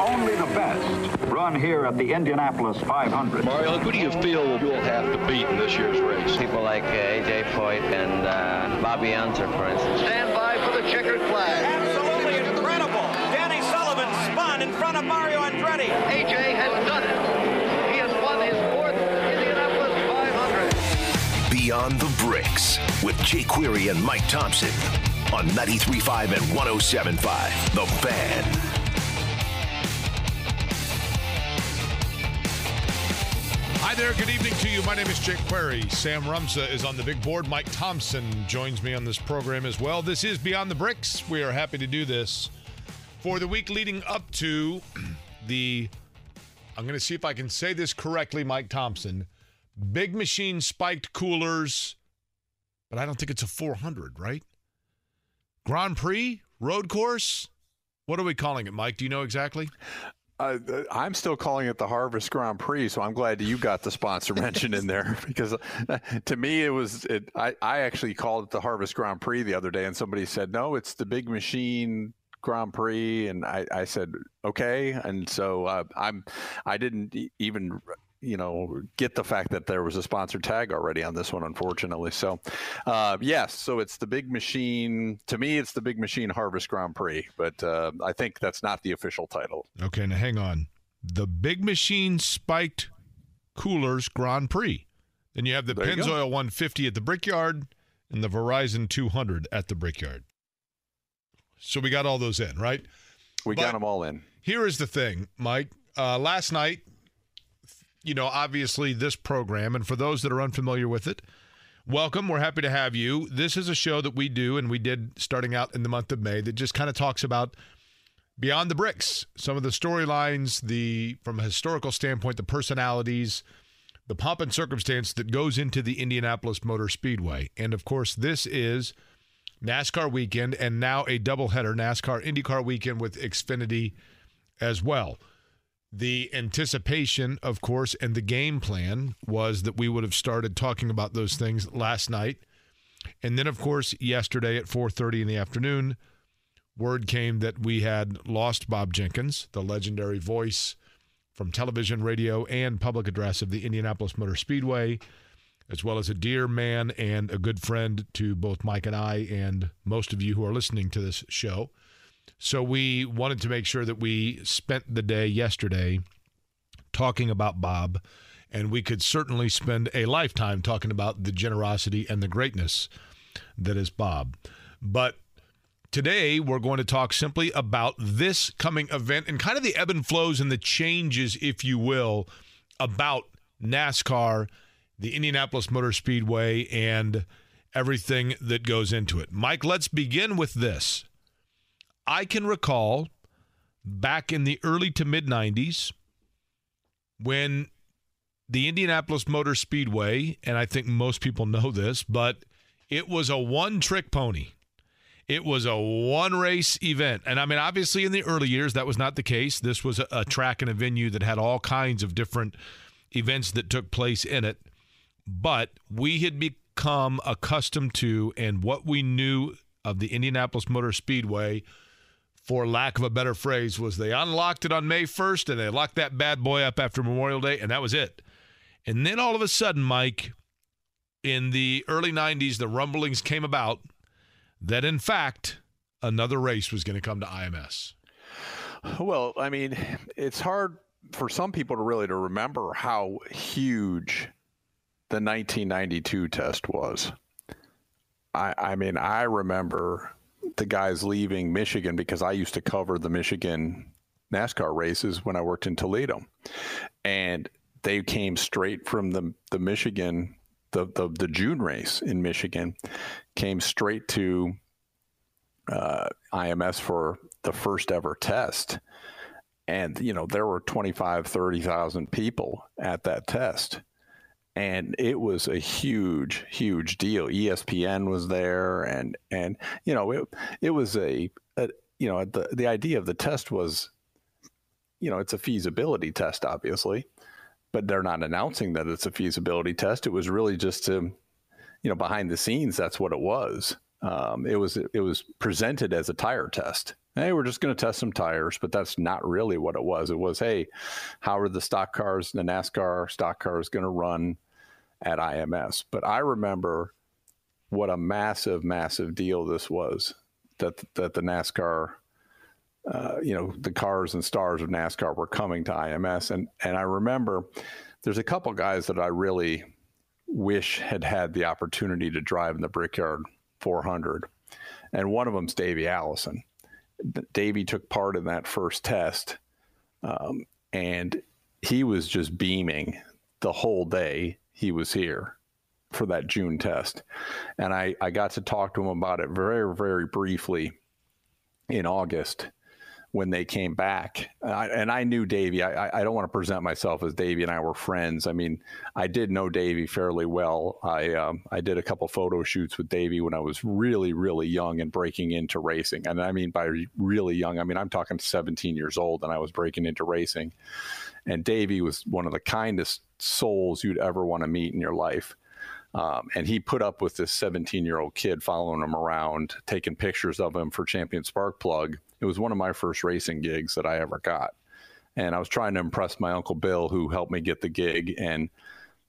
only the best run here at the Indianapolis 500. Mario, who do you feel you'll have to beat in this year's race? People like uh, A.J. Foyt and uh, Bobby Unser, for instance. Stand by for the checkered flag. Absolutely incredible. Danny Sullivan spun in front of Mario Andretti. A.J. has done it. He has won his fourth Indianapolis 500. Beyond the Bricks with Jake Query and Mike Thomsen on 93.5 and 107.5. The Fan. There. Good evening to you. My name is Jake Query. Sam Rumsa is on the big board. Mike Thomsen joins me on this program as well. This is Beyond the Bricks. We are happy to do this for the week leading up to the. I'm going to see if I can say this correctly, Mike Thomsen. Big machine spiked coolers, but I don't think it's a 400, right? Grand Prix road course. What are we calling it, Mike? Do you know exactly? Uh, I'm still calling it the Harvest Grand Prix, so I'm glad you got the sponsor mention in there because uh, to me it was. It, I I actually called it the Harvest Grand Prix the other day, and somebody said no, it's the Big Machine Grand Prix, and I, I said okay, and so uh, I'm I didn't even you know get the fact that there was a sponsor tag already on this one unfortunately so uh, yes so it's the big machine to me it's the big machine harvest grand prix but uh, i think that's not the official title Okay, now hang on. The Big Machine Spiked Coolers Grand Prix. Then you have the There. Pennzoil 150 at the Brickyard and the Verizon 200 at the Brickyard. So we got all those in, right? we But- got them all in Here is the thing, Mike. Uh, last night, you know, obviously this program, and for those that are unfamiliar with it, welcome. We're happy to have you. This is a show that we do, and we did starting out in the month of May, that just kind of talks about beyond the bricks, some of the storylines, the from a historical standpoint, the personalities, the pomp and circumstance that goes into the Indianapolis Motor Speedway. And of course, this is NASCAR weekend and now a doubleheader NASCAR IndyCar weekend with Xfinity as well. The anticipation, of course, and the game plan was that we would have started talking about those things last night. And then, of course, yesterday at 4:30 in the afternoon, word came that we had lost Bob Jenkins, the legendary voice from television, radio, and public address of the Indianapolis Motor Speedway, as well as a dear man and a good friend to both Mike and I, and most of you who are listening to this show. So we wanted to make sure that we spent the day yesterday talking about Bob, and we could certainly spend a lifetime talking about the generosity and the greatness that is Bob. But Today, we're going to talk simply about this coming event and kind of the ebb and flows and the changes, if you will, about NASCAR, the Indianapolis Motor Speedway, and everything that goes into it. Mike, let's begin with this. I can recall back in the early to mid 90s when the Indianapolis Motor Speedway, and I think most people know this, but it was a one trick pony. It was a one race event. And I mean, obviously, in the early years, that was not the case. This was a, a track and a venue that had all kinds of different events that took place in it. But we had become accustomed to, and what we knew of the Indianapolis Motor Speedway, for lack of a better phrase, was they unlocked it on May 1st and they locked that bad boy up after Memorial Day, and that was it. And then all of a sudden, Mike, in the early 90s, the rumblings came about that in fact another race was going to come to IMS. well i mean it's hard for some people to really to remember how huge the 1992 test was i i mean i remember the guys leaving michigan because i used to cover the michigan nascar races when i worked in toledo and they came straight from the the michigan the, the, the June race in Michigan came straight to uh, IMS for the first ever test. And, you know, there were 25, 30,000 people at that test. And it was a huge, huge deal. ESPN was there. And, and you know, it, it was a, a, you know, the, the idea of the test was, you know, it's a feasibility test, obviously but they're not announcing that it's a feasibility test. It was really just to, you know, behind the scenes, that's what it was. Um, it was it was presented as a tire test. Hey, we're just going to test some tires, but that's not really what it was. It was, hey, how are the stock cars, the NASCAR stock cars, going to run at IMS? But I remember what a massive, massive deal this was that that the NASCAR, uh, you know, the cars and stars of NASCAR were coming to IMS, and and I remember there's a couple guys that I really wish had had the opportunity to drive in the Brickyard 400, and one of them's Davey Allison. Davey took part in that first test, um, and he was just beaming the whole day he was here for that June test. And I, I got to talk to him about it very, very briefly in August when they came back. I, and I knew Davey. I, I don't want to present myself as Davey and I were friends. I mean, I did know Davey fairly well. I um, I did a couple photo shoots with Davey when I was really, really young and breaking into racing. And I mean, by really young, I mean, I'm talking 17 years old and I was breaking into racing. And Davey was one of the kindest souls you'd ever want to meet in your life. Um, and he put up with this 17 year old kid following him around, taking pictures of him for Champion Spark Plug. It was one of my first racing gigs that I ever got. And I was trying to impress my Uncle Bill, who helped me get the gig. And,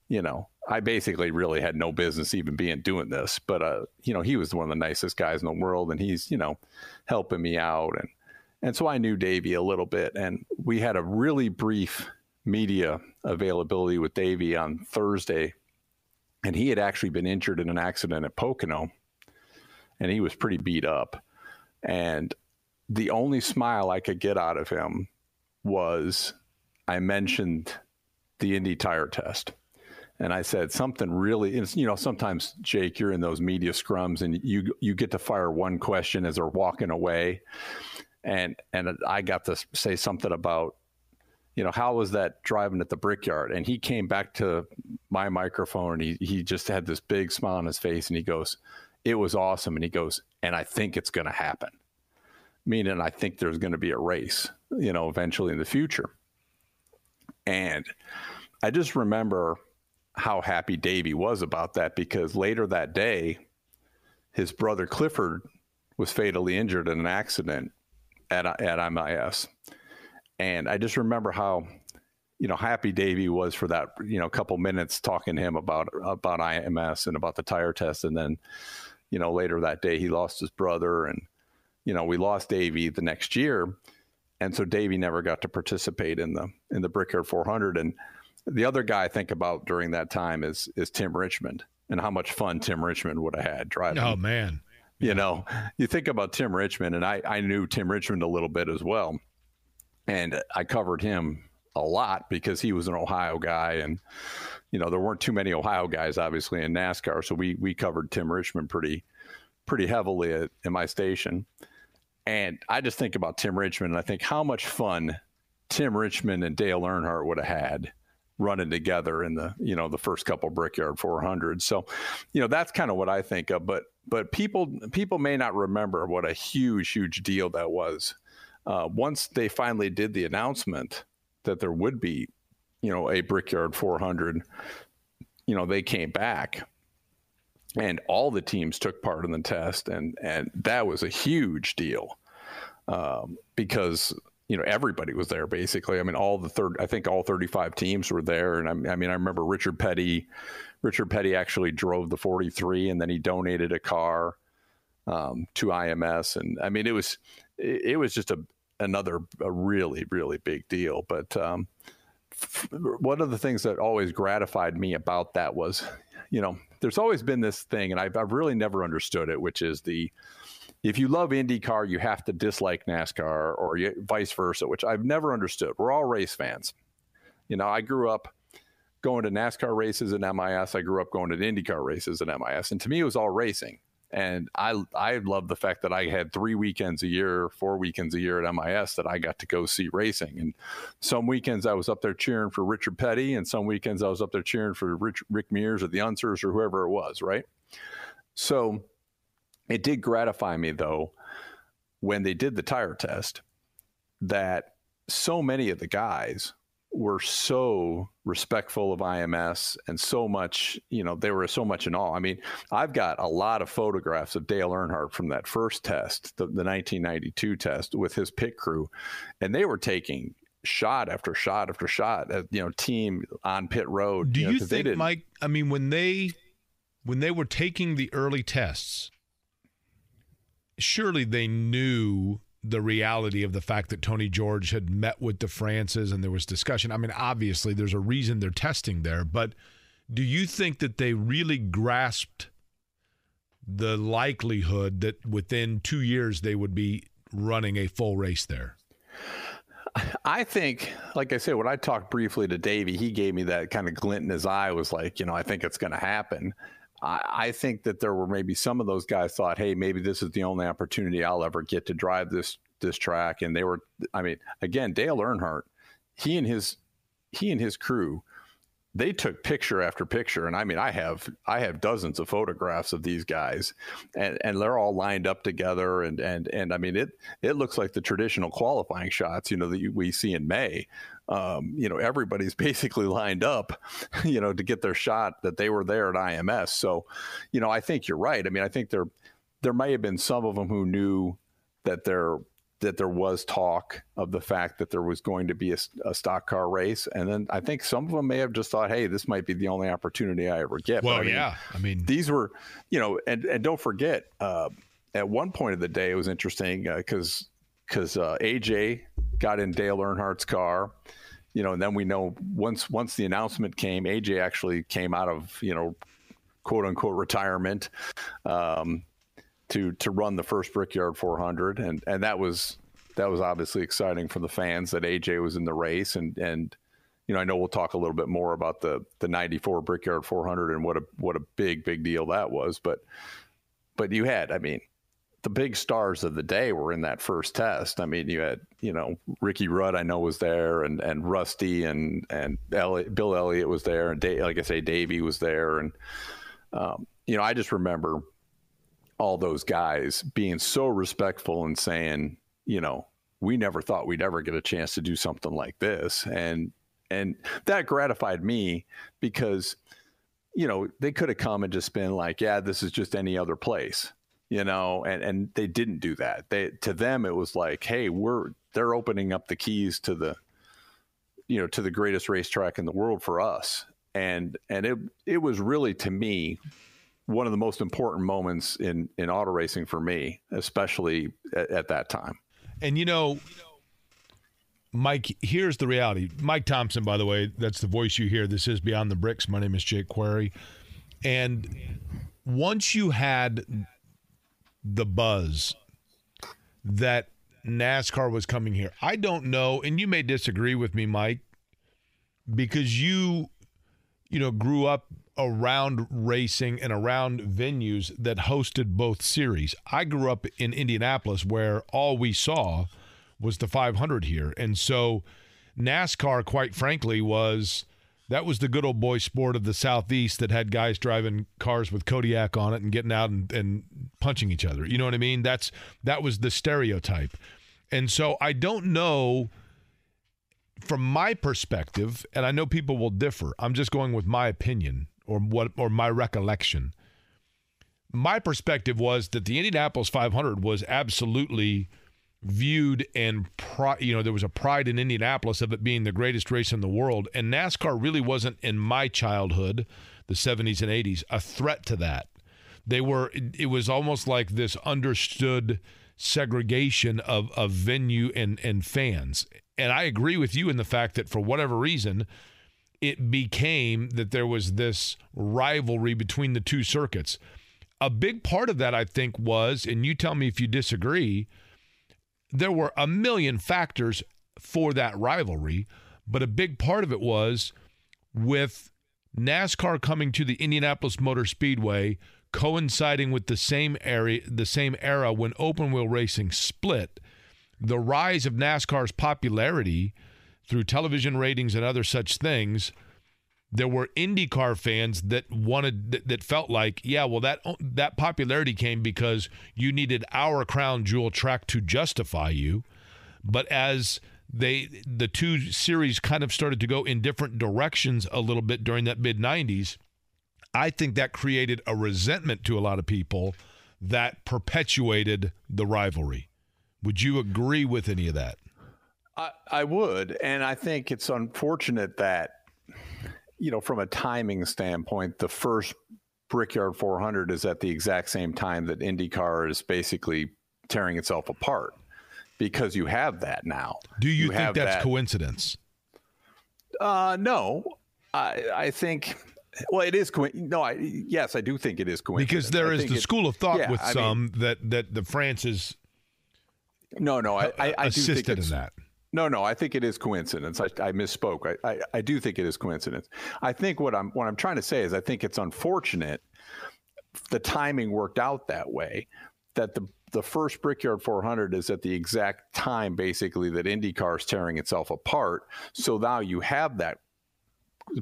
you know, I basically really had no business even being doing this. But, uh, you know, he was one of the nicest guys in the world. And he's, you know, helping me out. And, and so I knew Davey a little bit. And we had a really brief media availability with Davey on Thursday and he had actually been injured in an accident at Pocono, and he was pretty beat up. And the only smile I could get out of him was I mentioned the Indy tire test. And I said something really, you know, sometimes Jake, you're in those media scrums and you you get to fire one question as they're walking away, and and I got to say something about you know, how was that driving at the brickyard? And he came back to my microphone and he, he just had this big smile on his face and he goes, It was awesome. And he goes, And I think it's going to happen. Meaning, I think there's going to be a race, you know, eventually in the future. And I just remember how happy Davey was about that because later that day, his brother Clifford was fatally injured in an accident at, at MIS and I just remember how, you know, happy Davey was for that, you know, couple minutes talking to him about about IMS and about the tire test, and then, you know, later that day he lost his brother, and you know, we lost Davey the next year, and so Davey never got to participate in the in the Brickyard 400. And the other guy I think about during that time is is Tim Richmond and how much fun Tim Richmond would have had driving. Oh man. You know, you think about Tim Richmond, and I, I knew Tim Richmond a little bit as well and I covered him a lot because he was an Ohio guy, and you know there weren't too many Ohio guys obviously in NASCAR, so we we covered Tim Richmond pretty pretty heavily at, at my station. And I just think about Tim Richmond, and I think how much fun Tim Richmond and Dale Earnhardt would have had running together in the you know the first couple Brickyard 400. So, you know that's kind of what I think of. But but people people may not remember what a huge huge deal that was uh, once they finally did the announcement that there would be, you know, a Brickyard 400, you know, they came back and all the teams took part in the test, and and that was a huge deal um, because you know everybody was there basically. I mean, all the third, I think all 35 teams were there, and I, I mean, I remember Richard Petty. Richard Petty actually drove the 43, and then he donated a car um, to IMS, and I mean, it was it, it was just a another a really really big deal. But um, one of the things that always gratified me about that was, you know, there's always been this thing, and I've, I've really never understood it, which is the if you love IndyCar, you have to dislike NASCAR, or you, vice versa, which I've never understood. We're all race fans. You know, I grew up going to NASCAR races in MIS. I grew up going to IndyCar races in MIS, and to me, it was all racing. And I I love the fact that I had three weekends a year, four weekends a year at MIS that I got to go see racing. And some weekends I was up there cheering for Richard Petty, and some weekends I was up there cheering for Rich, Rick Mears or the Unsers or whoever it was, right? So it did gratify me though when they did the tire test that so many of the guys were so respectful of IMS and so much, you know, they were so much in awe. I mean, I've got a lot of photographs of Dale Earnhardt from that first test, the, the 1992 test with his pit crew, and they were taking shot after shot after shot at you know team on pit road. Do you, you, know, they think, Mike? I mean, when they when they were taking the early tests, surely they knew the reality of the fact that Tony George had met with the Frances and there was discussion. I mean, obviously, there's a reason they're testing there, but do you think that they really grasped the likelihood that within two years they would be running a full race there? I think, like I said, when I talked briefly to Davey, he gave me that kind of glint in his eye. Was like, you know, I think it's going to happen. I, think that there were maybe some of those guys thought, hey, maybe this is the only opportunity I'll ever get to drive this this track. And they were, I mean, again, Dale Earnhardt, he and his he and his crew, they took picture after picture. And I mean, I have I have dozens of photographs of these guys, and and they're all lined up together. And and and I mean, it it looks like the traditional qualifying shots, you know, that we see in May. Um, you know, everybody's basically lined up, you know, to get their shot that they were there at IMS. So, you know, I think you're right. I mean, I think there there may have been some of them who knew that there that there was talk of the fact that there was going to be a, a stock car race, and then I think some of them may have just thought, "Hey, this might be the only opportunity I ever get." Well, I mean, yeah. I mean, these were, you know, and and don't forget, uh, at one point of the day, it was interesting because because uh, AJ got in Dale Earnhardt's car, you know, and then we know once once the announcement came, AJ actually came out of you know, quote unquote retirement. Um, to to run the first Brickyard 400, and and that was that was obviously exciting for the fans that AJ was in the race, and and you know I know we'll talk a little bit more about the the '94 Brickyard 400 and what a what a big big deal that was, but but you had I mean the big stars of the day were in that first test. I mean, you had, you know, Ricky Rudd, I know was there, and and Rusty and and Elliott, Bill Elliott was there, and Dave, like I say, Davey was there, and um, you know, I just remember all those guys being so respectful and saying, you know, we never thought we'd ever get a chance to do something like this, and and that gratified me because, you know, they could have come and just been like, yeah, this is just any other place you know and and they didn't do that they to them it was like hey we're they're opening up the keys to the you know to the greatest racetrack in the world for us and and it it was really to me one of the most important moments in in auto racing for me especially at, at that time And you know, Mike, here's the reality. Mike Thomsen, by the way, that's the voice you hear. This is Beyond the Bricks. My name is Jake Query. And once you had the buzz that NASCAR was coming here, I don't know, and you may disagree with me, Mike, because you, you know, grew up around racing and around venues that hosted both series. I grew up in Indianapolis where all we saw was the 500 here. And so NASCAR, quite frankly, was that was the good old boy sport of the Southeast that had guys driving cars with Kodiak on it and getting out and, and punching each other. You know what I mean? That's that was the stereotype. And so I don't know from my perspective, and I know people will differ. I'm just going with my opinion or what or my recollection. My perspective was that the Indianapolis 500 was absolutely viewed and pri- you know there was a pride in Indianapolis of it being the greatest race in the world. And NASCAR really wasn't in my childhood the 70s and 80s a threat to that. They were it, it was almost like this understood segregation of of venue and and fans. And I agree with you in the fact that for whatever reason it became that there was this rivalry between the two circuits. A big part of that I think was and you tell me if you disagree there were a million factors for that rivalry, but a big part of it was with NASCAR coming to the Indianapolis Motor Speedway coinciding with the same area the same era when open wheel racing split the rise of NASCAR's popularity through television ratings and other such things there were IndyCar fans that wanted that, that felt like, yeah, well that that popularity came because you needed our crown jewel track to justify you. But as they the two series kind of started to go in different directions a little bit during that mid 90s. I think that created a resentment to a lot of people that perpetuated the rivalry. Would you agree with any of that? I, I would, and I think it's unfortunate that you know, from a timing standpoint, the first Brickyard 400 is at the exact same time that IndyCar is basically tearing itself apart because you have that now. Do you, You think that's that- coincidence? Uh, no, I I think. Well, it is. Co- no, I yes, I do think it is coincidence. Because there I is the it- school of thought yeah, with I mean- some that that the France is no, no, I, I, I do think assisted in that. No, no, I think it is coincidence. I, I misspoke. I, I, I do think it is coincidence. I think what I'm what I'm trying to say is I think it's unfortunate the timing worked out that way that the the first Brickyard 400 is at the exact time basically that IndyCar is tearing itself apart. So now you have that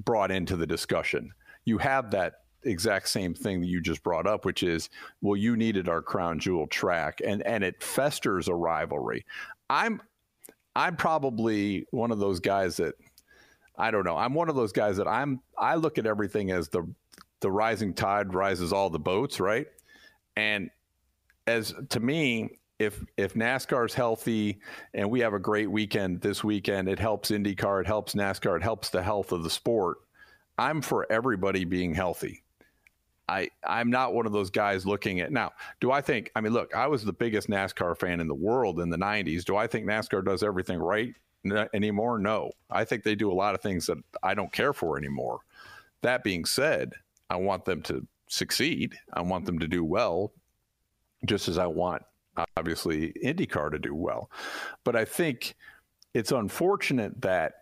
brought into the discussion. You have that exact same thing that you just brought up, which is, well, you needed our crown jewel track, and and it festers a rivalry. I'm I'm probably one of those guys that I don't know. I'm one of those guys that I'm I look at everything as the the rising tide rises all the boats, right? And as to me, if if NASCAR's healthy and we have a great weekend this weekend, it helps IndyCar, it helps NASCAR, it helps the health of the sport. I'm for everybody being healthy. I I'm not one of those guys looking at now. Do I think? I mean, look, I was the biggest NASCAR fan in the world in the '90s. Do I think NASCAR does everything right n- anymore? No, I think they do a lot of things that I don't care for anymore. That being said, I want them to succeed. I want them to do well, just as I want obviously IndyCar to do well. But I think it's unfortunate that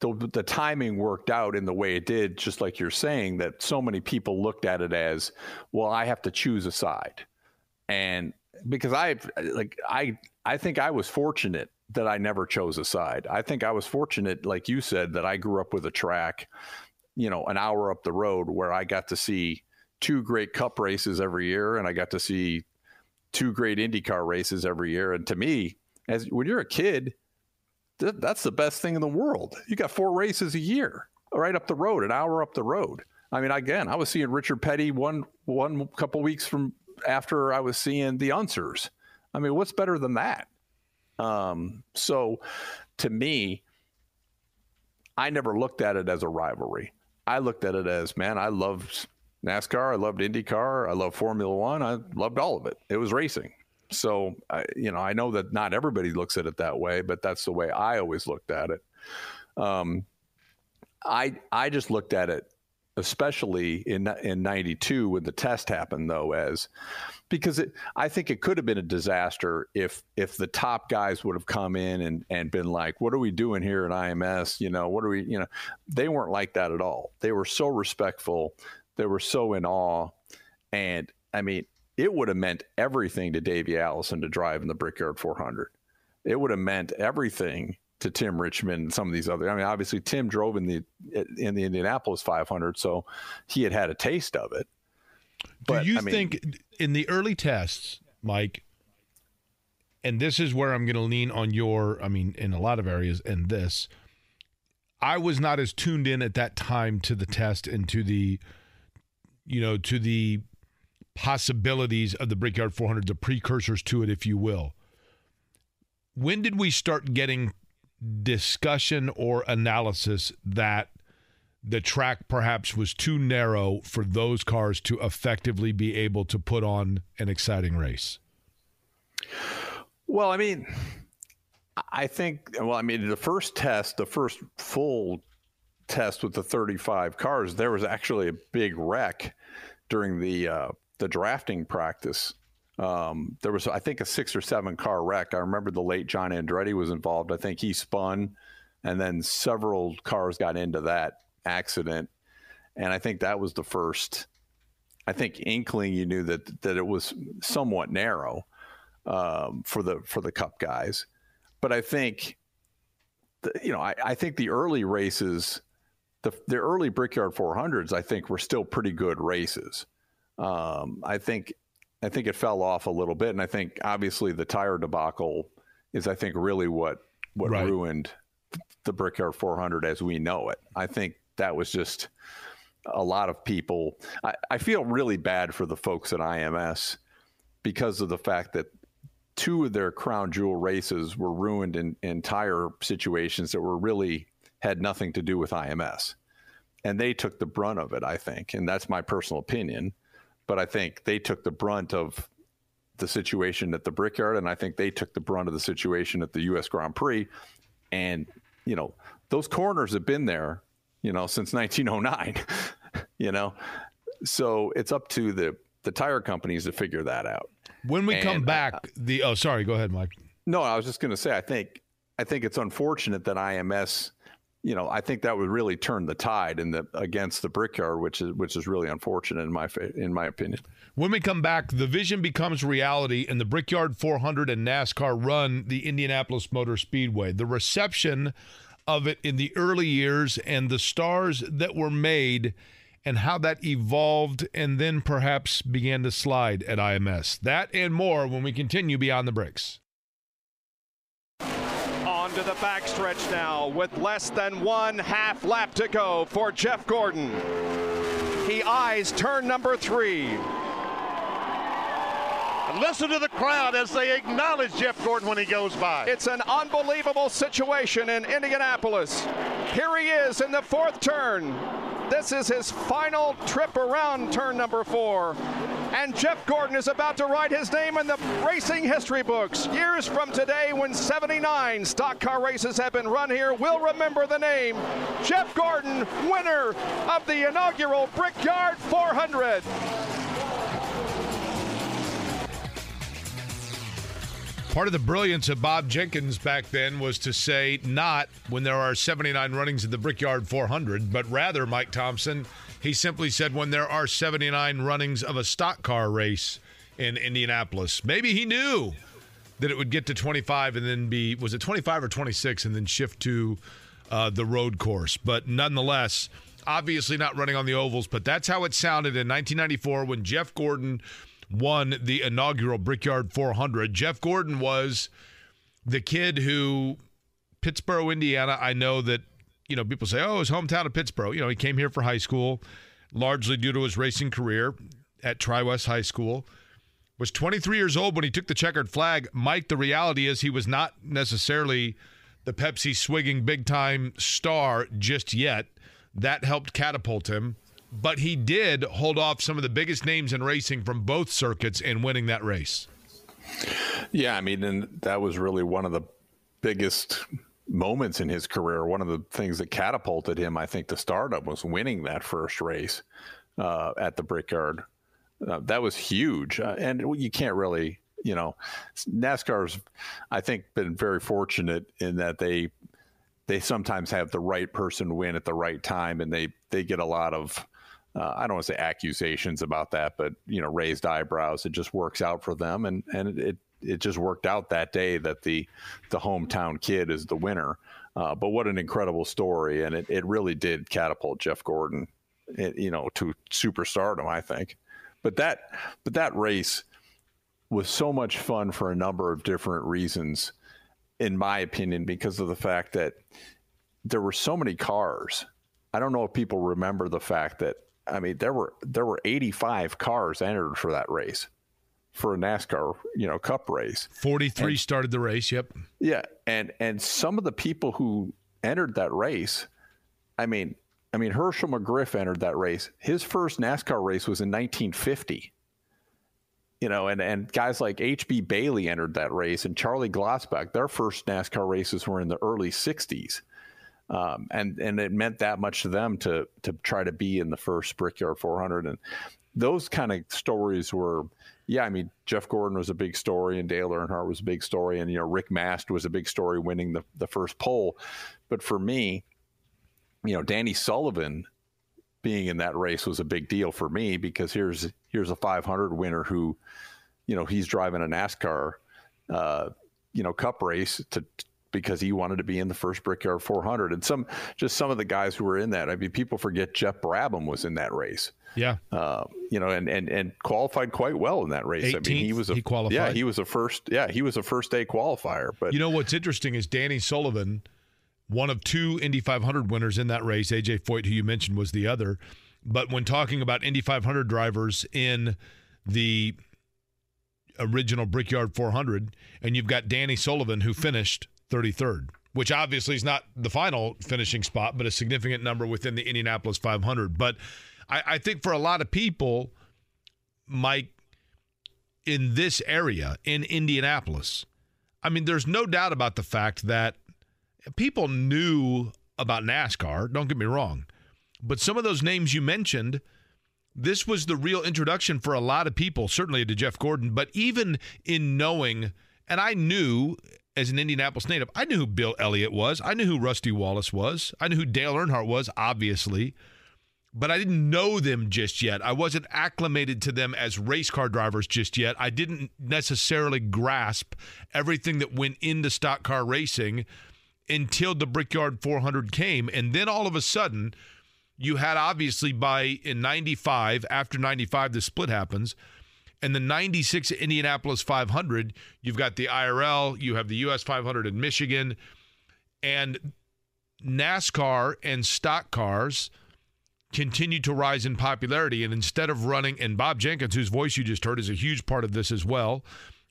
the, the timing worked out in the way it did, just like you're saying, that so many people looked at it as, well, I have to choose a side. And because I like I I think I was fortunate that I never chose a side. I think I was fortunate, like you said, that I grew up with a track, you know, an hour up the road where I got to see two great cup races every year and I got to see two great IndyCar races every year. And to me, as when you're a kid, th- that's the best thing in the world. You got four races a year right up the road, an hour up the road. I mean, again, I was seeing Richard Petty one one couple weeks from after I was seeing the Unsers. I mean, what's better than that? Um, so, to me, I never looked at it as a rivalry. I looked at it as, man, I loved NASCAR, I loved IndyCar, I loved Formula One, I loved all of it. It was racing. So, you know, I know that not everybody looks at it that way, but that's the way I always looked at it. Um, I I just looked at it, especially in in '92 when the test happened, though, as because it, I think it could have been a disaster if if the top guys would have come in and and been like, "What are we doing here at IMS? You know, what are we? You know, they weren't like that at all. They were so respectful. They were so in awe, and I mean, it would have meant everything to Davey Allison to drive in the Brickyard 400. It would have meant everything to Tim Richmond and some of these other. I mean, obviously Tim drove in the in the Indianapolis 500, so he had had a taste of it. But, Do you I mean- think in the early tests, Mike, and this is where I'm going to lean on your, I mean, in a lot of areas, and this, I was not as tuned in at that time to the test and to the, you know, to the possibilities of the Brickyard 400, the precursors to it, if you will. When did we start getting discussion or analysis that the track perhaps was too narrow for those cars to effectively be able to put on an exciting race. Well, I mean, I think. Well, I mean, the first test, the first full test with the 35 cars, there was actually a big wreck during the uh, the drafting practice. Um, there was, I think, a six or seven car wreck. I remember the late John Andretti was involved. I think he spun, and then several cars got into that accident. And I think that was the first. I think inkling you knew that that it was somewhat narrow um, for the for the Cup guys, but I think, the, you know, I, I think the early races, the the early Brickyard 400s, I think were still pretty good races. Um, I think I think it fell off a little bit, and I think obviously the tire debacle is I think really what what Right. ruined the Brickyard 400 as we know it. I think that was just a lot of people. I, I feel really bad for the folks at IMS because of the fact that two of their crown jewel races were ruined in, in tire situations that were really had nothing to do with IMS. And they took the brunt of it, I think. And that's my personal opinion. But I think they took the brunt of the situation at the Brickyard, and I think they took the brunt of the situation at the U.S. Grand Prix. And you know, those corners have been there, you know, since 1909. you know, so it's up to the the tire companies to figure that out. When we come And, uh, back, the oh, sorry, go ahead, Mike. No, I was just going to say, I think, I think it's unfortunate that IMS, you know, I think that would really turn the tide in the against the Brickyard, which is which is really unfortunate in my in my opinion. When we come back, the vision becomes reality, and the Brickyard 400 and NASCAR run the Indianapolis Motor Speedway. The reception of it in the early years and the stars that were made, and how that evolved and then perhaps began to slide at IMS. That and more when we continue beyond the bricks. On to the backstretch now with less than one half lap to go for Jeff Gordon. He eyes turn number three. And listen to the crowd as they acknowledge Jeff Gordon when he goes by. It's an unbelievable situation in Indianapolis. Here he is in the fourth turn. This is his final trip around turn number four. And Jeff Gordon is about to write his name in the racing history books. Years from today, when 79 stock car races have been run here, we'll remember the name Jeff Gordon, winner of the inaugural Brickyard 400. Part of the brilliance of Bob Jenkins back then was to say not when there are 79 runnings in the Brickyard 400, but rather, Mike Thomsen, he simply said when there are 79 runnings of a stock car race in Indianapolis. Maybe he knew that it would get to 25 and then be, was it 25 or 26 and then shift to uh, the road course. But nonetheless, obviously not running on the ovals, but that's how it sounded in 1994 when Jeff Gordon won the inaugural Brickyard 400. Jeff Gordon was the kid who Pittsboro, Indiana. I know that you know people say, "Oh, his hometown of Pittsboro." You know, he came here for high school, largely due to his racing career at Tri West High School. Was 23 years old when he took the checkered flag. Mike, the reality is he was not necessarily the Pepsi swigging big time star just yet. That helped catapult him but he did hold off some of the biggest names in racing from both circuits in winning that race. Yeah, I mean, and that was really one of the biggest moments in his career. One of the things that catapulted him, I think, to stardom was winning that first race uh, at the Brickyard. Uh, that was huge, uh, and you can't really, you know, NASCAR's, I think, been very fortunate in that they they sometimes have the right person win at the right time, and they they get a lot of. Uh, I don't want to say accusations about that, but you know, raised eyebrows. It just works out for them, and and it it just worked out that day that the the hometown kid is the winner. Uh, but what an incredible story, and it, it really did catapult Jeff Gordon, it, you know, to superstardom. I think, but that but that race was so much fun for a number of different reasons, in my opinion, because of the fact that there were so many cars. I don't know if people remember the fact that I mean there were there were 85 cars entered for that race for a NASCAR, you know, cup race. 43 started the race, yep. Yeah, and and some of the people who entered that race, I mean, I mean Hershel McGriff entered that race. His first NASCAR race was in 1950. You know, and and guys like HB Bailey entered that race and Charlie Glotzbach, their first NASCAR races were in the early 60s. Um, and and it meant that much to them to to try to be in the first Brickyard 400, and those kind of stories were, yeah. I mean, Jeff Gordon was a big story, and Dale Earnhardt was a big story, and you know Rick Mast was a big story, winning the the first pole. But for me, you know, Danny Sullivan being in that race was a big deal for me because here's here's a 500 winner who, you know, he's driving a NASCAR, uh, you know, Cup race to because he wanted to be in the first Brickyard 400. And some, just some of the guys who were in that. I mean, people forget Geoff Brabham was in that race. Yeah. Uh, you know, and, and and qualified quite well in that race. I mean, he was a he qualified. Yeah, he was a first. Yeah, he was a first day qualifier. But You know what's interesting is Danny Sullivan, one of two Indy 500 winners in that race. AJ Foyt, who you mentioned, was the other. But when talking about Indy 500 drivers in the original Brickyard 400, and you've got Danny Sullivan, who finished 33rd, which obviously is not the final finishing spot, but a significant number within the Indianapolis 500. But I, I think for a lot of people, Mike, in this area, in Indianapolis, I mean, there's no doubt about the fact that people knew about NASCAR. Don't get me wrong. But some of those names you mentioned, this was the real introduction for a lot of people, certainly to Jeff Gordon, but even in knowing, and I knew as an Indianapolis native, I knew who Bill Elliott was. I knew who Rusty Wallace was. I knew who Dale Earnhardt was, obviously. But I didn't know them just yet. I wasn't acclimated to them as race car drivers just yet. I didn't necessarily grasp everything that went into stock car racing until the Brickyard 400 came. And then all of a sudden, you had obviously by in 95, after 95, the split happens. And the 96 Indianapolis 500, you've got the IRL, you have the US 500 in Michigan, and NASCAR and stock cars continue to rise in popularity. And instead of running, and Bob Jenkins, whose voice you just heard, is a huge part of this as well,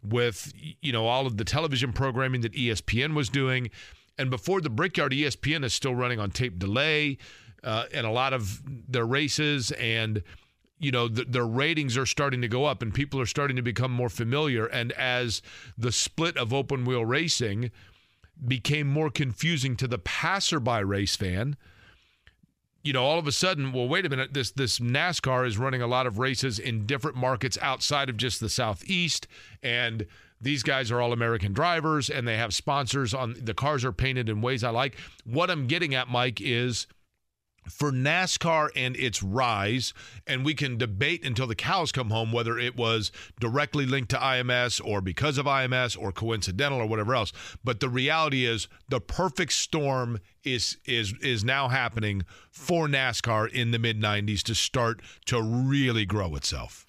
with you know all of the television programming that ESPN was doing. And before the Brickyard, ESPN is still running on tape delay uh, and a lot of their races and you know th- their ratings are starting to go up and people are starting to become more familiar. And as the split of open wheel racing became more confusing to the passerby race fan you know all of a sudden well wait a minute this this NASCAR is running a lot of races in different markets outside of just the southeast. And these guys are all American drivers and they have sponsors on the cars are painted in ways I like. What I'm getting at Mike is for NASCAR and its rise, and we can debate until the cows come home whether it was directly linked to IMS or because of IMS or coincidental or whatever else. But the reality is the perfect storm is is is now happening for NASCAR in the mid 90s to start to really grow itself.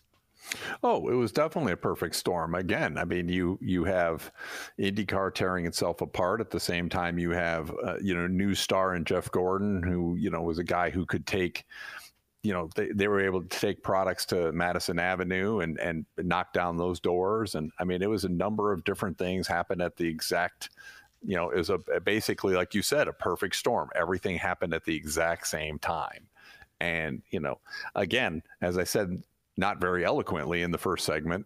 Oh, it was definitely a perfect storm. Again, I mean, you you have IndyCar tearing itself apart at the same time. You have uh, you know new star in Jeff Gordon, who you know was a guy who could take. You know, they, they were able to take products to Madison Avenue and and knock down those doors. And I mean, it was a number of different things happened at the exact. You know, it was a basically like you said, a perfect storm. Everything happened at the exact same time. And you know, again, as I said not very eloquently in the first segment.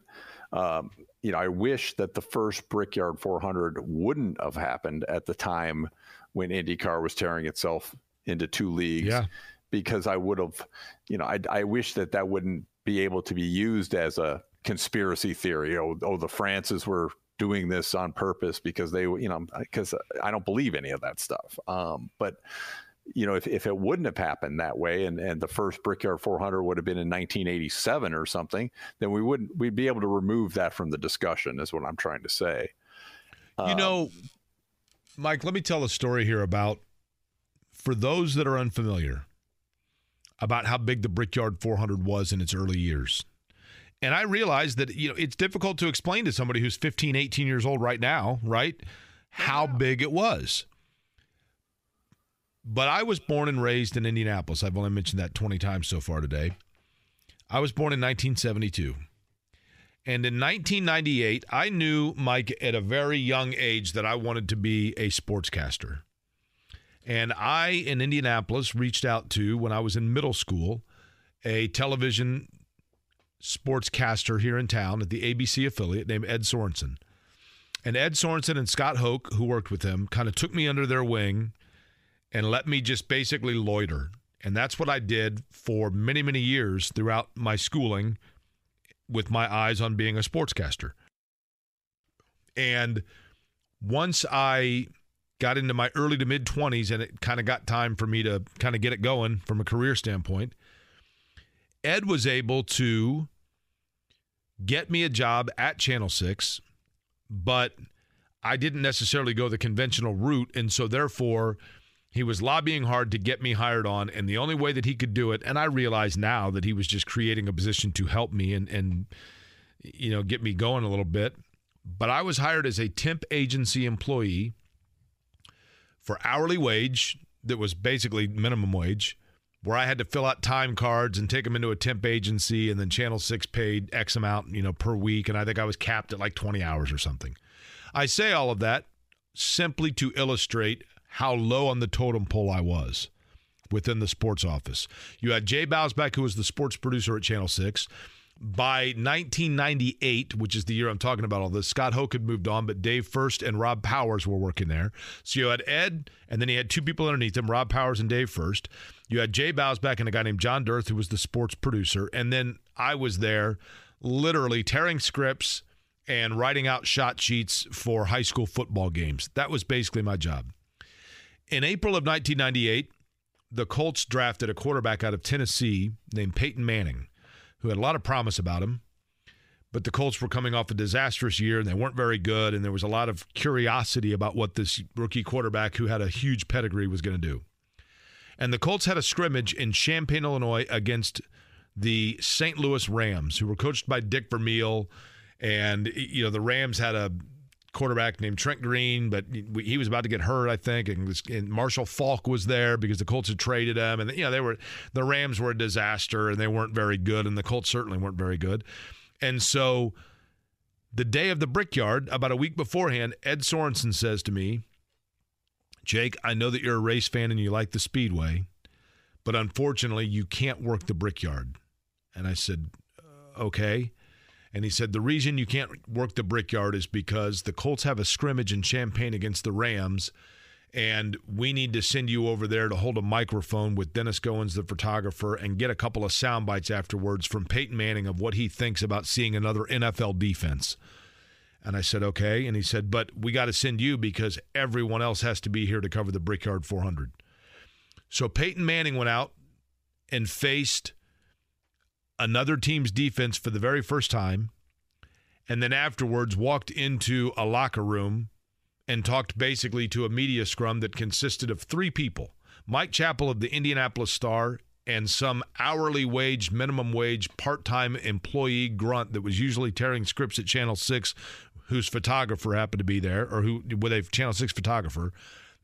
Um, you know, I wish that the first Brickyard 400 wouldn't have happened at the time when IndyCar was tearing itself into two leagues. Yeah. Because I would have, you know, I, I wish that that wouldn't be able to be used as a conspiracy theory. Oh, oh, the Frances were doing this on purpose because they, you know, because I don't believe any of that stuff. Um, but you know, if, if it wouldn't have happened that way and, and the first Brickyard 400 would have been in 1987 or something, then we wouldn't, we'd be able to remove that from the discussion, is what I'm trying to say. You know, um, Mike, let me tell a story here about, for those that are unfamiliar, about how big the Brickyard 400 was in its early years. And I realize that, you know, it's difficult to explain to somebody who's 15, 18 years old right now, right? How big it was. But I was born and raised in Indianapolis. I've only mentioned that 20 times so far today. I was born in 1972. And in 1998, I knew, Mike, at a very young age that I wanted to be a sportscaster. And I, in Indianapolis, reached out to, when I was in middle school, a television sportscaster here in town at the ABC affiliate named Ed Sorensen. And Ed Sorensen and Scott Hoke, who worked with him, kind of took me under their wing and let me just basically loiter. And that's what I did for many, many years throughout my schooling with my eyes on being a sportscaster. And once I got into my early to mid 20s and it kind of got time for me to kind of get it going from a career standpoint, Ed was able to get me a job at Channel 6, but I didn't necessarily go the conventional route. And so, therefore, he was lobbying hard to get me hired on. And the only way that he could do it, and I realize now that he was just creating a position to help me and, and you know, get me going a little bit. But I was hired as a temp agency employee for hourly wage that was basically minimum wage where I had to fill out time cards and take them into a temp agency, and then Channel Six paid X amount, you know, per week, and I think I was capped at like 20 hours or something. I say all of that simply to illustrate how low on the totem pole I was within the sports office. You had Jay Bausback, who was the sports producer at Channel Six. By 1998, which is the year I'm talking about all this, Scott Hoke had moved on, but Dave First and Rob Powers were working there. So you had Ed, and then he had two people underneath him, Rob Powers and Dave First. You had Jay Bausback and a guy named John Dirth, who was the sports producer. And then I was there literally tearing scripts and writing out shot sheets for high school football games. That was basically my job. In April of 1998, the Colts drafted a quarterback out of Tennessee named Peyton Manning who had a lot of promise about him. But the Colts were coming off a disastrous year and they weren't very good. And there was a lot of curiosity about what this rookie quarterback, who had a huge pedigree, was going to do. And the Colts had a scrimmage in Champaign, Illinois against the St. Louis Rams, who were coached by Dick Vermeil. And, you know, the Rams had a quarterback named Trent Green, but he was about to get hurt, I think. And, and, Marshall Faulk was there because the Colts had traded him, and you know they were the Rams were a disaster and they weren't very good, and the Colts certainly weren't very good. And so, the day of the Brickyard, about a week beforehand, Ed Sorensen says to me, "Jake, I know that you're a race fan and you like the Speedway, but unfortunately, you can't work the Brickyard." And I said, "Okay." And he said the reason you can't work the brickyard is because the Colts have a scrimmage in Champaign against the Rams, and we need to send you over there to hold a microphone with Dennis Goins, the photographer, and get a couple of sound bites afterwards from Peyton Manning of what he thinks about seeing another NFL defense. And I said, okay. And he said, but we got to send you because everyone else has to be here to cover the Brickyard 400. So Peyton Manning went out and faced another team's defense for the very first time, and then afterwards walked into a locker room and talked basically to a media scrum that consisted of three people Mike Chappell of the Indianapolis Star and some hourly wage, minimum wage, part time employee grunt that was usually tearing scripts at Channel 6, whose photographer happened to be there, or who with a Channel 6 photographer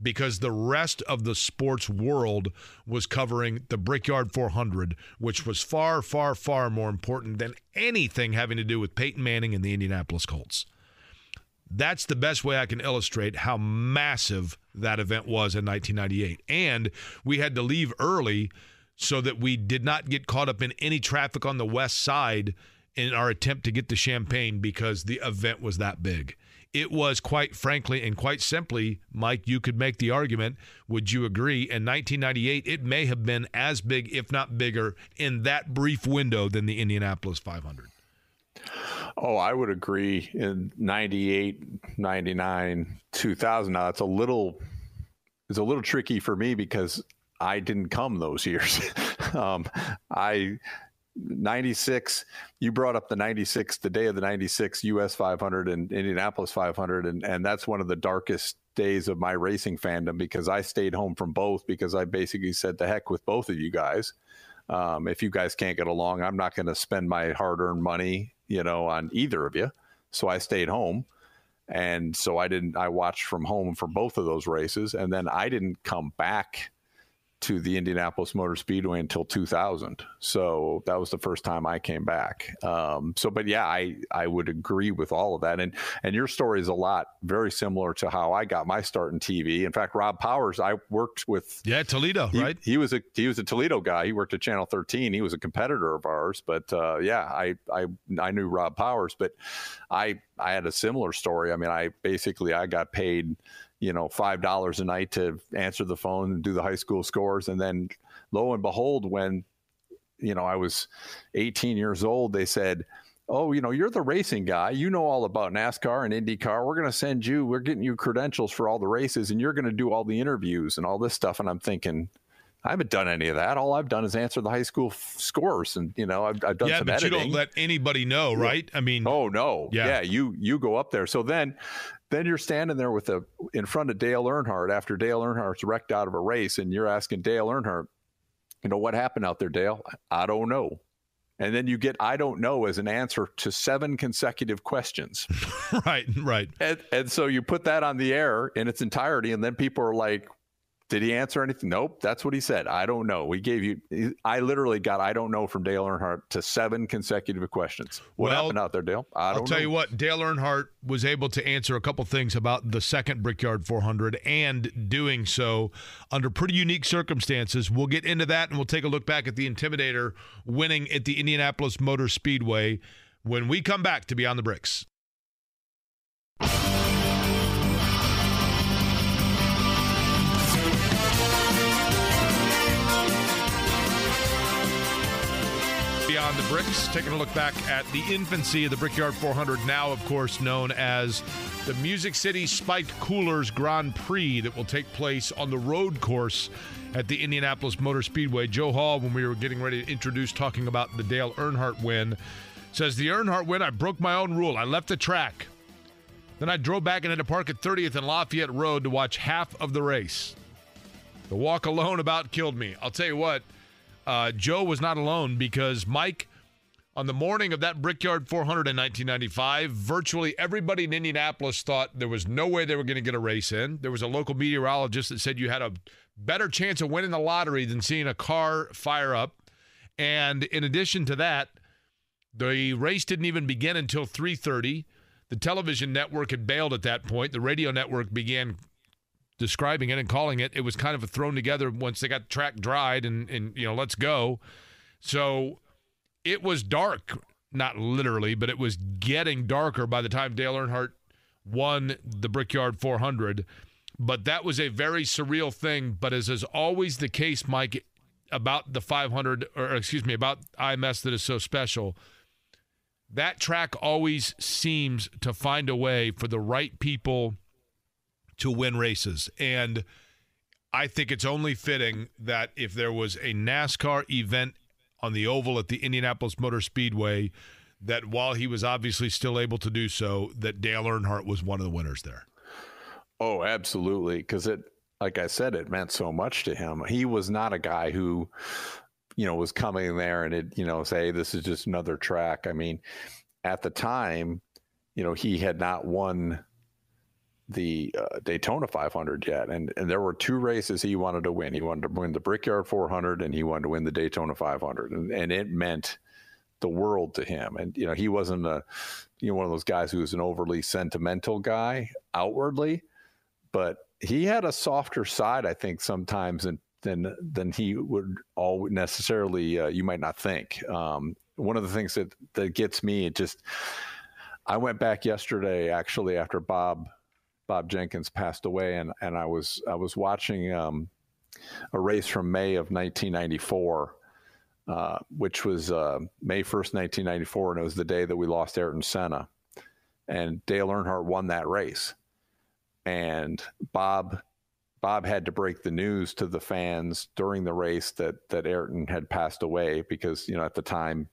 because the rest of the sports world was covering the Brickyard 400, which was far, far, far more important than anything having to do with Peyton Manning and the Indianapolis Colts. That's the best way I can illustrate how massive that event was in 1998. And we had to leave early so that we did not get caught up in any traffic on the west side in our attempt to get to Champaign because the event was that big. It was quite frankly and quite simply, Mike, you could make the argument, would you agree? In 1998, it may have been as big, if not bigger, in that brief window than the Indianapolis 500. Oh, I would agree. In 98, 99, 2000, now it's a little it's a little tricky for me because I didn't come those years. um, I 96 you brought up the 96 the day of the 96 U.S. 500 and indianapolis 500 and, and that's one of the darkest days of my racing fandom because i stayed home from both because i basically said the heck with both of you guys. Um, if you guys can't get along i'm not going to spend my hard-earned money you know on either of you. So i stayed home and so i didn't i watched from home for both of those races and then i didn't come back to the Indianapolis Motor Speedway until 2000. So that was the first time I came back. Um, so, but yeah, I, I would agree with all of that. And, and your story is a lot very similar to how I got my start in TV. In fact, Rob Powers, I worked with. Yeah, Toledo, he, right? He was a, he was a Toledo guy. He worked at Channel 13. He was a competitor of ours, but uh, yeah, I, I, I knew Rob Powers, but I, I had a similar story. I mean, I basically, I got paid you know five dollars a night to answer the phone and do the high school scores and then lo and behold when you know i was 18 years old they said oh you know you're the racing guy you know all about nascar and indycar we're going to send you we're getting you credentials for all the races and you're going to do all the interviews and all this stuff and i'm thinking I haven't done any of that. All I've done is answer the high school f- scores, and you know, I've, I've done yeah, some but editing. you don't let anybody know, right? I mean, oh no, yeah. yeah, you you go up there. So then, then you're standing there with a in front of Dale Earnhardt after Dale Earnhardt's wrecked out of a race, and you're asking Dale Earnhardt, you know what happened out there, Dale? I don't know. And then you get I don't know as an answer to seven consecutive questions. right, right. And, and so you put that on the air in its entirety, and then people are like, did he answer anything? Nope. That's what he said. I don't know. We gave you, I literally got, I don't know from Dale Earnhardt to seven consecutive questions. What Well, happened out there, Dale? I don't I'll tell know. you what, Dale Earnhardt was able to answer a couple things about the second Brickyard 400 and doing so under pretty unique circumstances. We'll get into that and we'll take a look back at the Intimidator winning at the Indianapolis Motor Speedway when we come back to Beyond the Bricks. Beyond the Bricks, taking a look back at the infancy of the Brickyard 400, now, of course, known as the Music City Spiked Coolers Grand Prix, that will take place on the road course at the Indianapolis Motor Speedway. Joe Hall, when we were getting ready to introduce talking about the Dale Earnhardt win, says the Earnhardt win, I broke my own rule. I left the track. Then I drove back and had to park at 30th and Lafayette Road to watch half of the race. The walk alone about killed me. I'll tell you what, uh, Joe was not alone because Mike, on the morning of that Brickyard 400 in 1995, virtually everybody in Indianapolis thought there was no way they were going to get a race in. There was a local meteorologist that said you had a better chance of winning the lottery than seeing a car fire up. And in addition to that, the race didn't even begin until 3:30. The television network had bailed at that point. The radio network began describing it and calling it. It was kind of thrown together once they got the track dried and and you know, let's go. So it was dark, not literally, but it was getting darker by the time Dale Earnhardt won the Brickyard 400. But that was a very surreal thing. But as is always the case, Mike, about the 500, or excuse me, about IMS that is so special, that track always seems to find a way for the right people to win races. And I think it's only fitting that if there was a NASCAR event on the oval at the Indianapolis Motor Speedway, that while he was obviously still able to do so, that Dale Earnhardt was one of the winners there. Oh, absolutely. Because it, like I said, it meant so much to him. He was not a guy who, you know, was coming there and it, you know, say this is just another track. I mean, at the time, you know, he had not won the uh, Daytona 500 yet, and and there were two races he wanted to win. He wanted to win the Brickyard 400, and he wanted to win the Daytona 500, and and it meant the world to him. And you know, he wasn't a, you know, one of those guys who was an overly sentimental guy outwardly, but he had a softer side, I think, sometimes than than than he would all necessarily. Uh, you might not think. Um, one of the things that that gets me, it just. I went back yesterday, actually, after Bob Bob Jenkins passed away, and and I was I was watching um, a race from May of 1994. Uh, which was uh, May 1st, 1994, and it was the day that we lost Ayrton Senna. And Dale Earnhardt won that race. And Bob Bob had to break the news to the fans during the race that that Ayrton had passed away because you know at the time,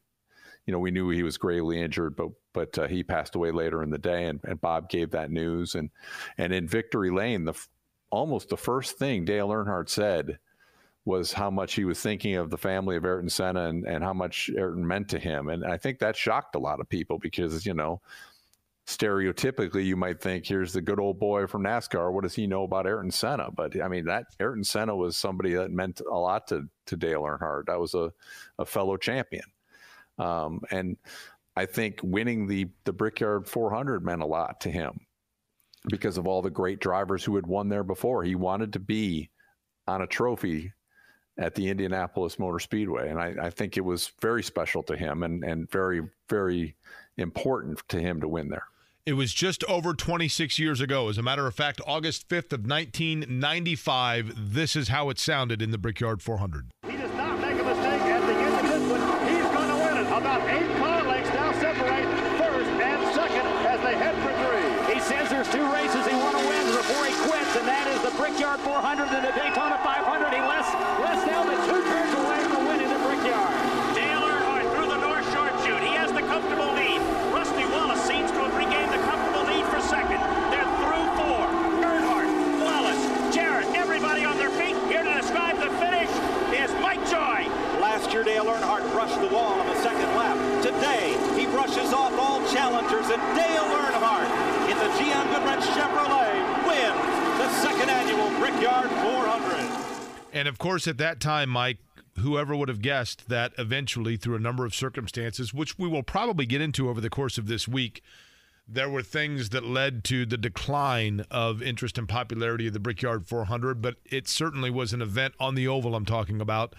you know we knew he was gravely injured, but but uh, he passed away later in the day, and, and Bob gave that news. And and in Victory Lane, the almost the first thing Dale Earnhardt said was how much he was thinking of the family of Ayrton Senna and, and how much Ayrton meant to him. And I think that shocked a lot of people because, you know, stereotypically you might think here's the good old boy from NASCAR. What does he know about Ayrton Senna? But I mean, that Ayrton Senna was somebody that meant a lot to, to Dale Earnhardt. That was a, a fellow champion. Um, and I think winning the, the Brickyard 400 meant a lot to him because of all the great drivers who had won there before. He wanted to be on a trophy at the Indianapolis Motor Speedway. And I, I, think it was very special to him and, and very, very important to him to win there. It was just over 26 years ago. As a matter of fact, August 5th of 1995, this is how it sounded in the Brickyard 400. He does not make a mistake at the end of this one. He's going to win it. About eight car lengths now separate first and second as they head for three. He says there's two races he want to win before he quits, and that is the Brickyard 400 and the Daytona 500. He less, less now than two turns away from winning the Brickyard. Dale Earnhardt through the north short chute. He has the comfortable lead. Rusty Wallace seems to have regained the comfortable lead for second. They're through year, Dale Earnhardt brushed the wall on the second lap. Today, he brushes off all challengers, and Dale Earnhardt in the GM Goodwrench Chevrolet wins the second annual Brickyard 400. And of course, at that time, Mike, whoever would have guessed that eventually, through a number of circumstances, which we will probably get into over the course of this week, there were things that led to the decline of interest and popularity of the Brickyard 400, but it certainly was an event on the oval I'm talking about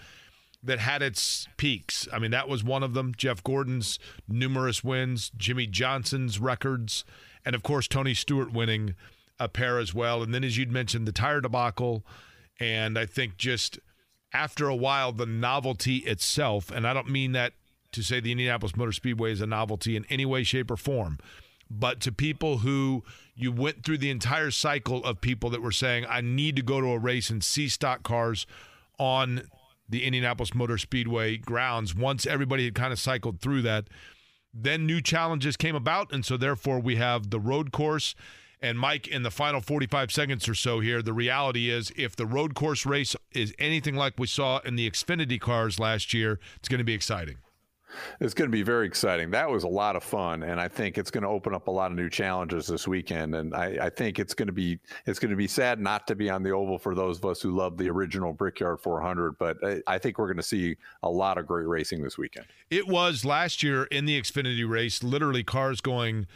that had its peaks. I mean, that was one of them. Jeff Gordon's numerous wins, Jimmie Johnson's records, and of course, Tony Stewart winning a pair as well. And then, as you'd mentioned, the tire debacle. And I think just after a while, the novelty itself, and I don't mean that to say the Indianapolis Motor Speedway is a novelty in any way, shape, or form but to people who you went through the entire cycle of people that were saying, I need to go to a race and see stock cars on the Indianapolis Motor Speedway grounds. Once everybody had kind of cycled through that, then new challenges came about. And so, therefore, we have the road course. And Mike, in the final 45 seconds or so here, the reality is if the road course race is anything like we saw in the Xfinity cars last year, it's going to be exciting. It's going to be very exciting. That was a lot of fun, and I think it's going to open up a lot of new challenges this weekend. And I, I, think it's going to be it's going to be sad not to be on the oval for those of us who love the original Brickyard 400. But I, I think we're going to see a lot of great racing this weekend. It was last year in the Xfinity race, literally cars going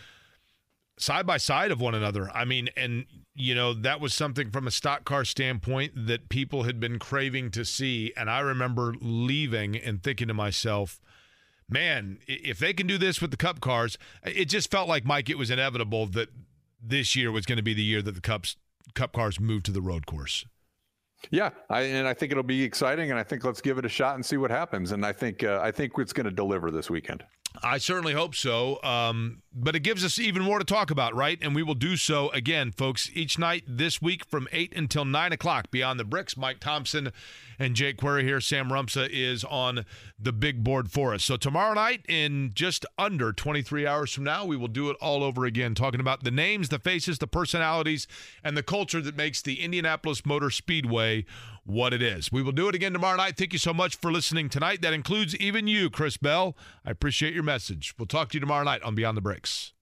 side by side of one another. I mean, and you know that was something from a stock car standpoint that people had been craving to see. And I remember leaving and thinking to myself man, if they can do this with the Cup cars, it just felt like Mike. It was inevitable that this year was going to be the year that the Cups Cup cars moved to the road course. Yeah, I, and I think it'll be exciting, and I think let's give it a shot and see what happens. And I think uh, I think it's going to deliver this weekend. I certainly hope so. Um, but it gives us even more to talk about, right? And we will do so again, folks, each night this week from 8 until 9 o'clock. Beyond the Bricks, Mike Thomsen and Jake Query here. Sam Rumsa is on the big board for us. So tomorrow night, in just under 23 hours from now, we will do it all over again, talking about the names, the faces, the personalities, and the culture that makes the Indianapolis Motor Speedway what it is. We will do it again tomorrow night. Thank you so much for listening tonight. That includes even you, Chris Bell. I appreciate your message. We'll talk to you tomorrow night on Beyond the Bricks.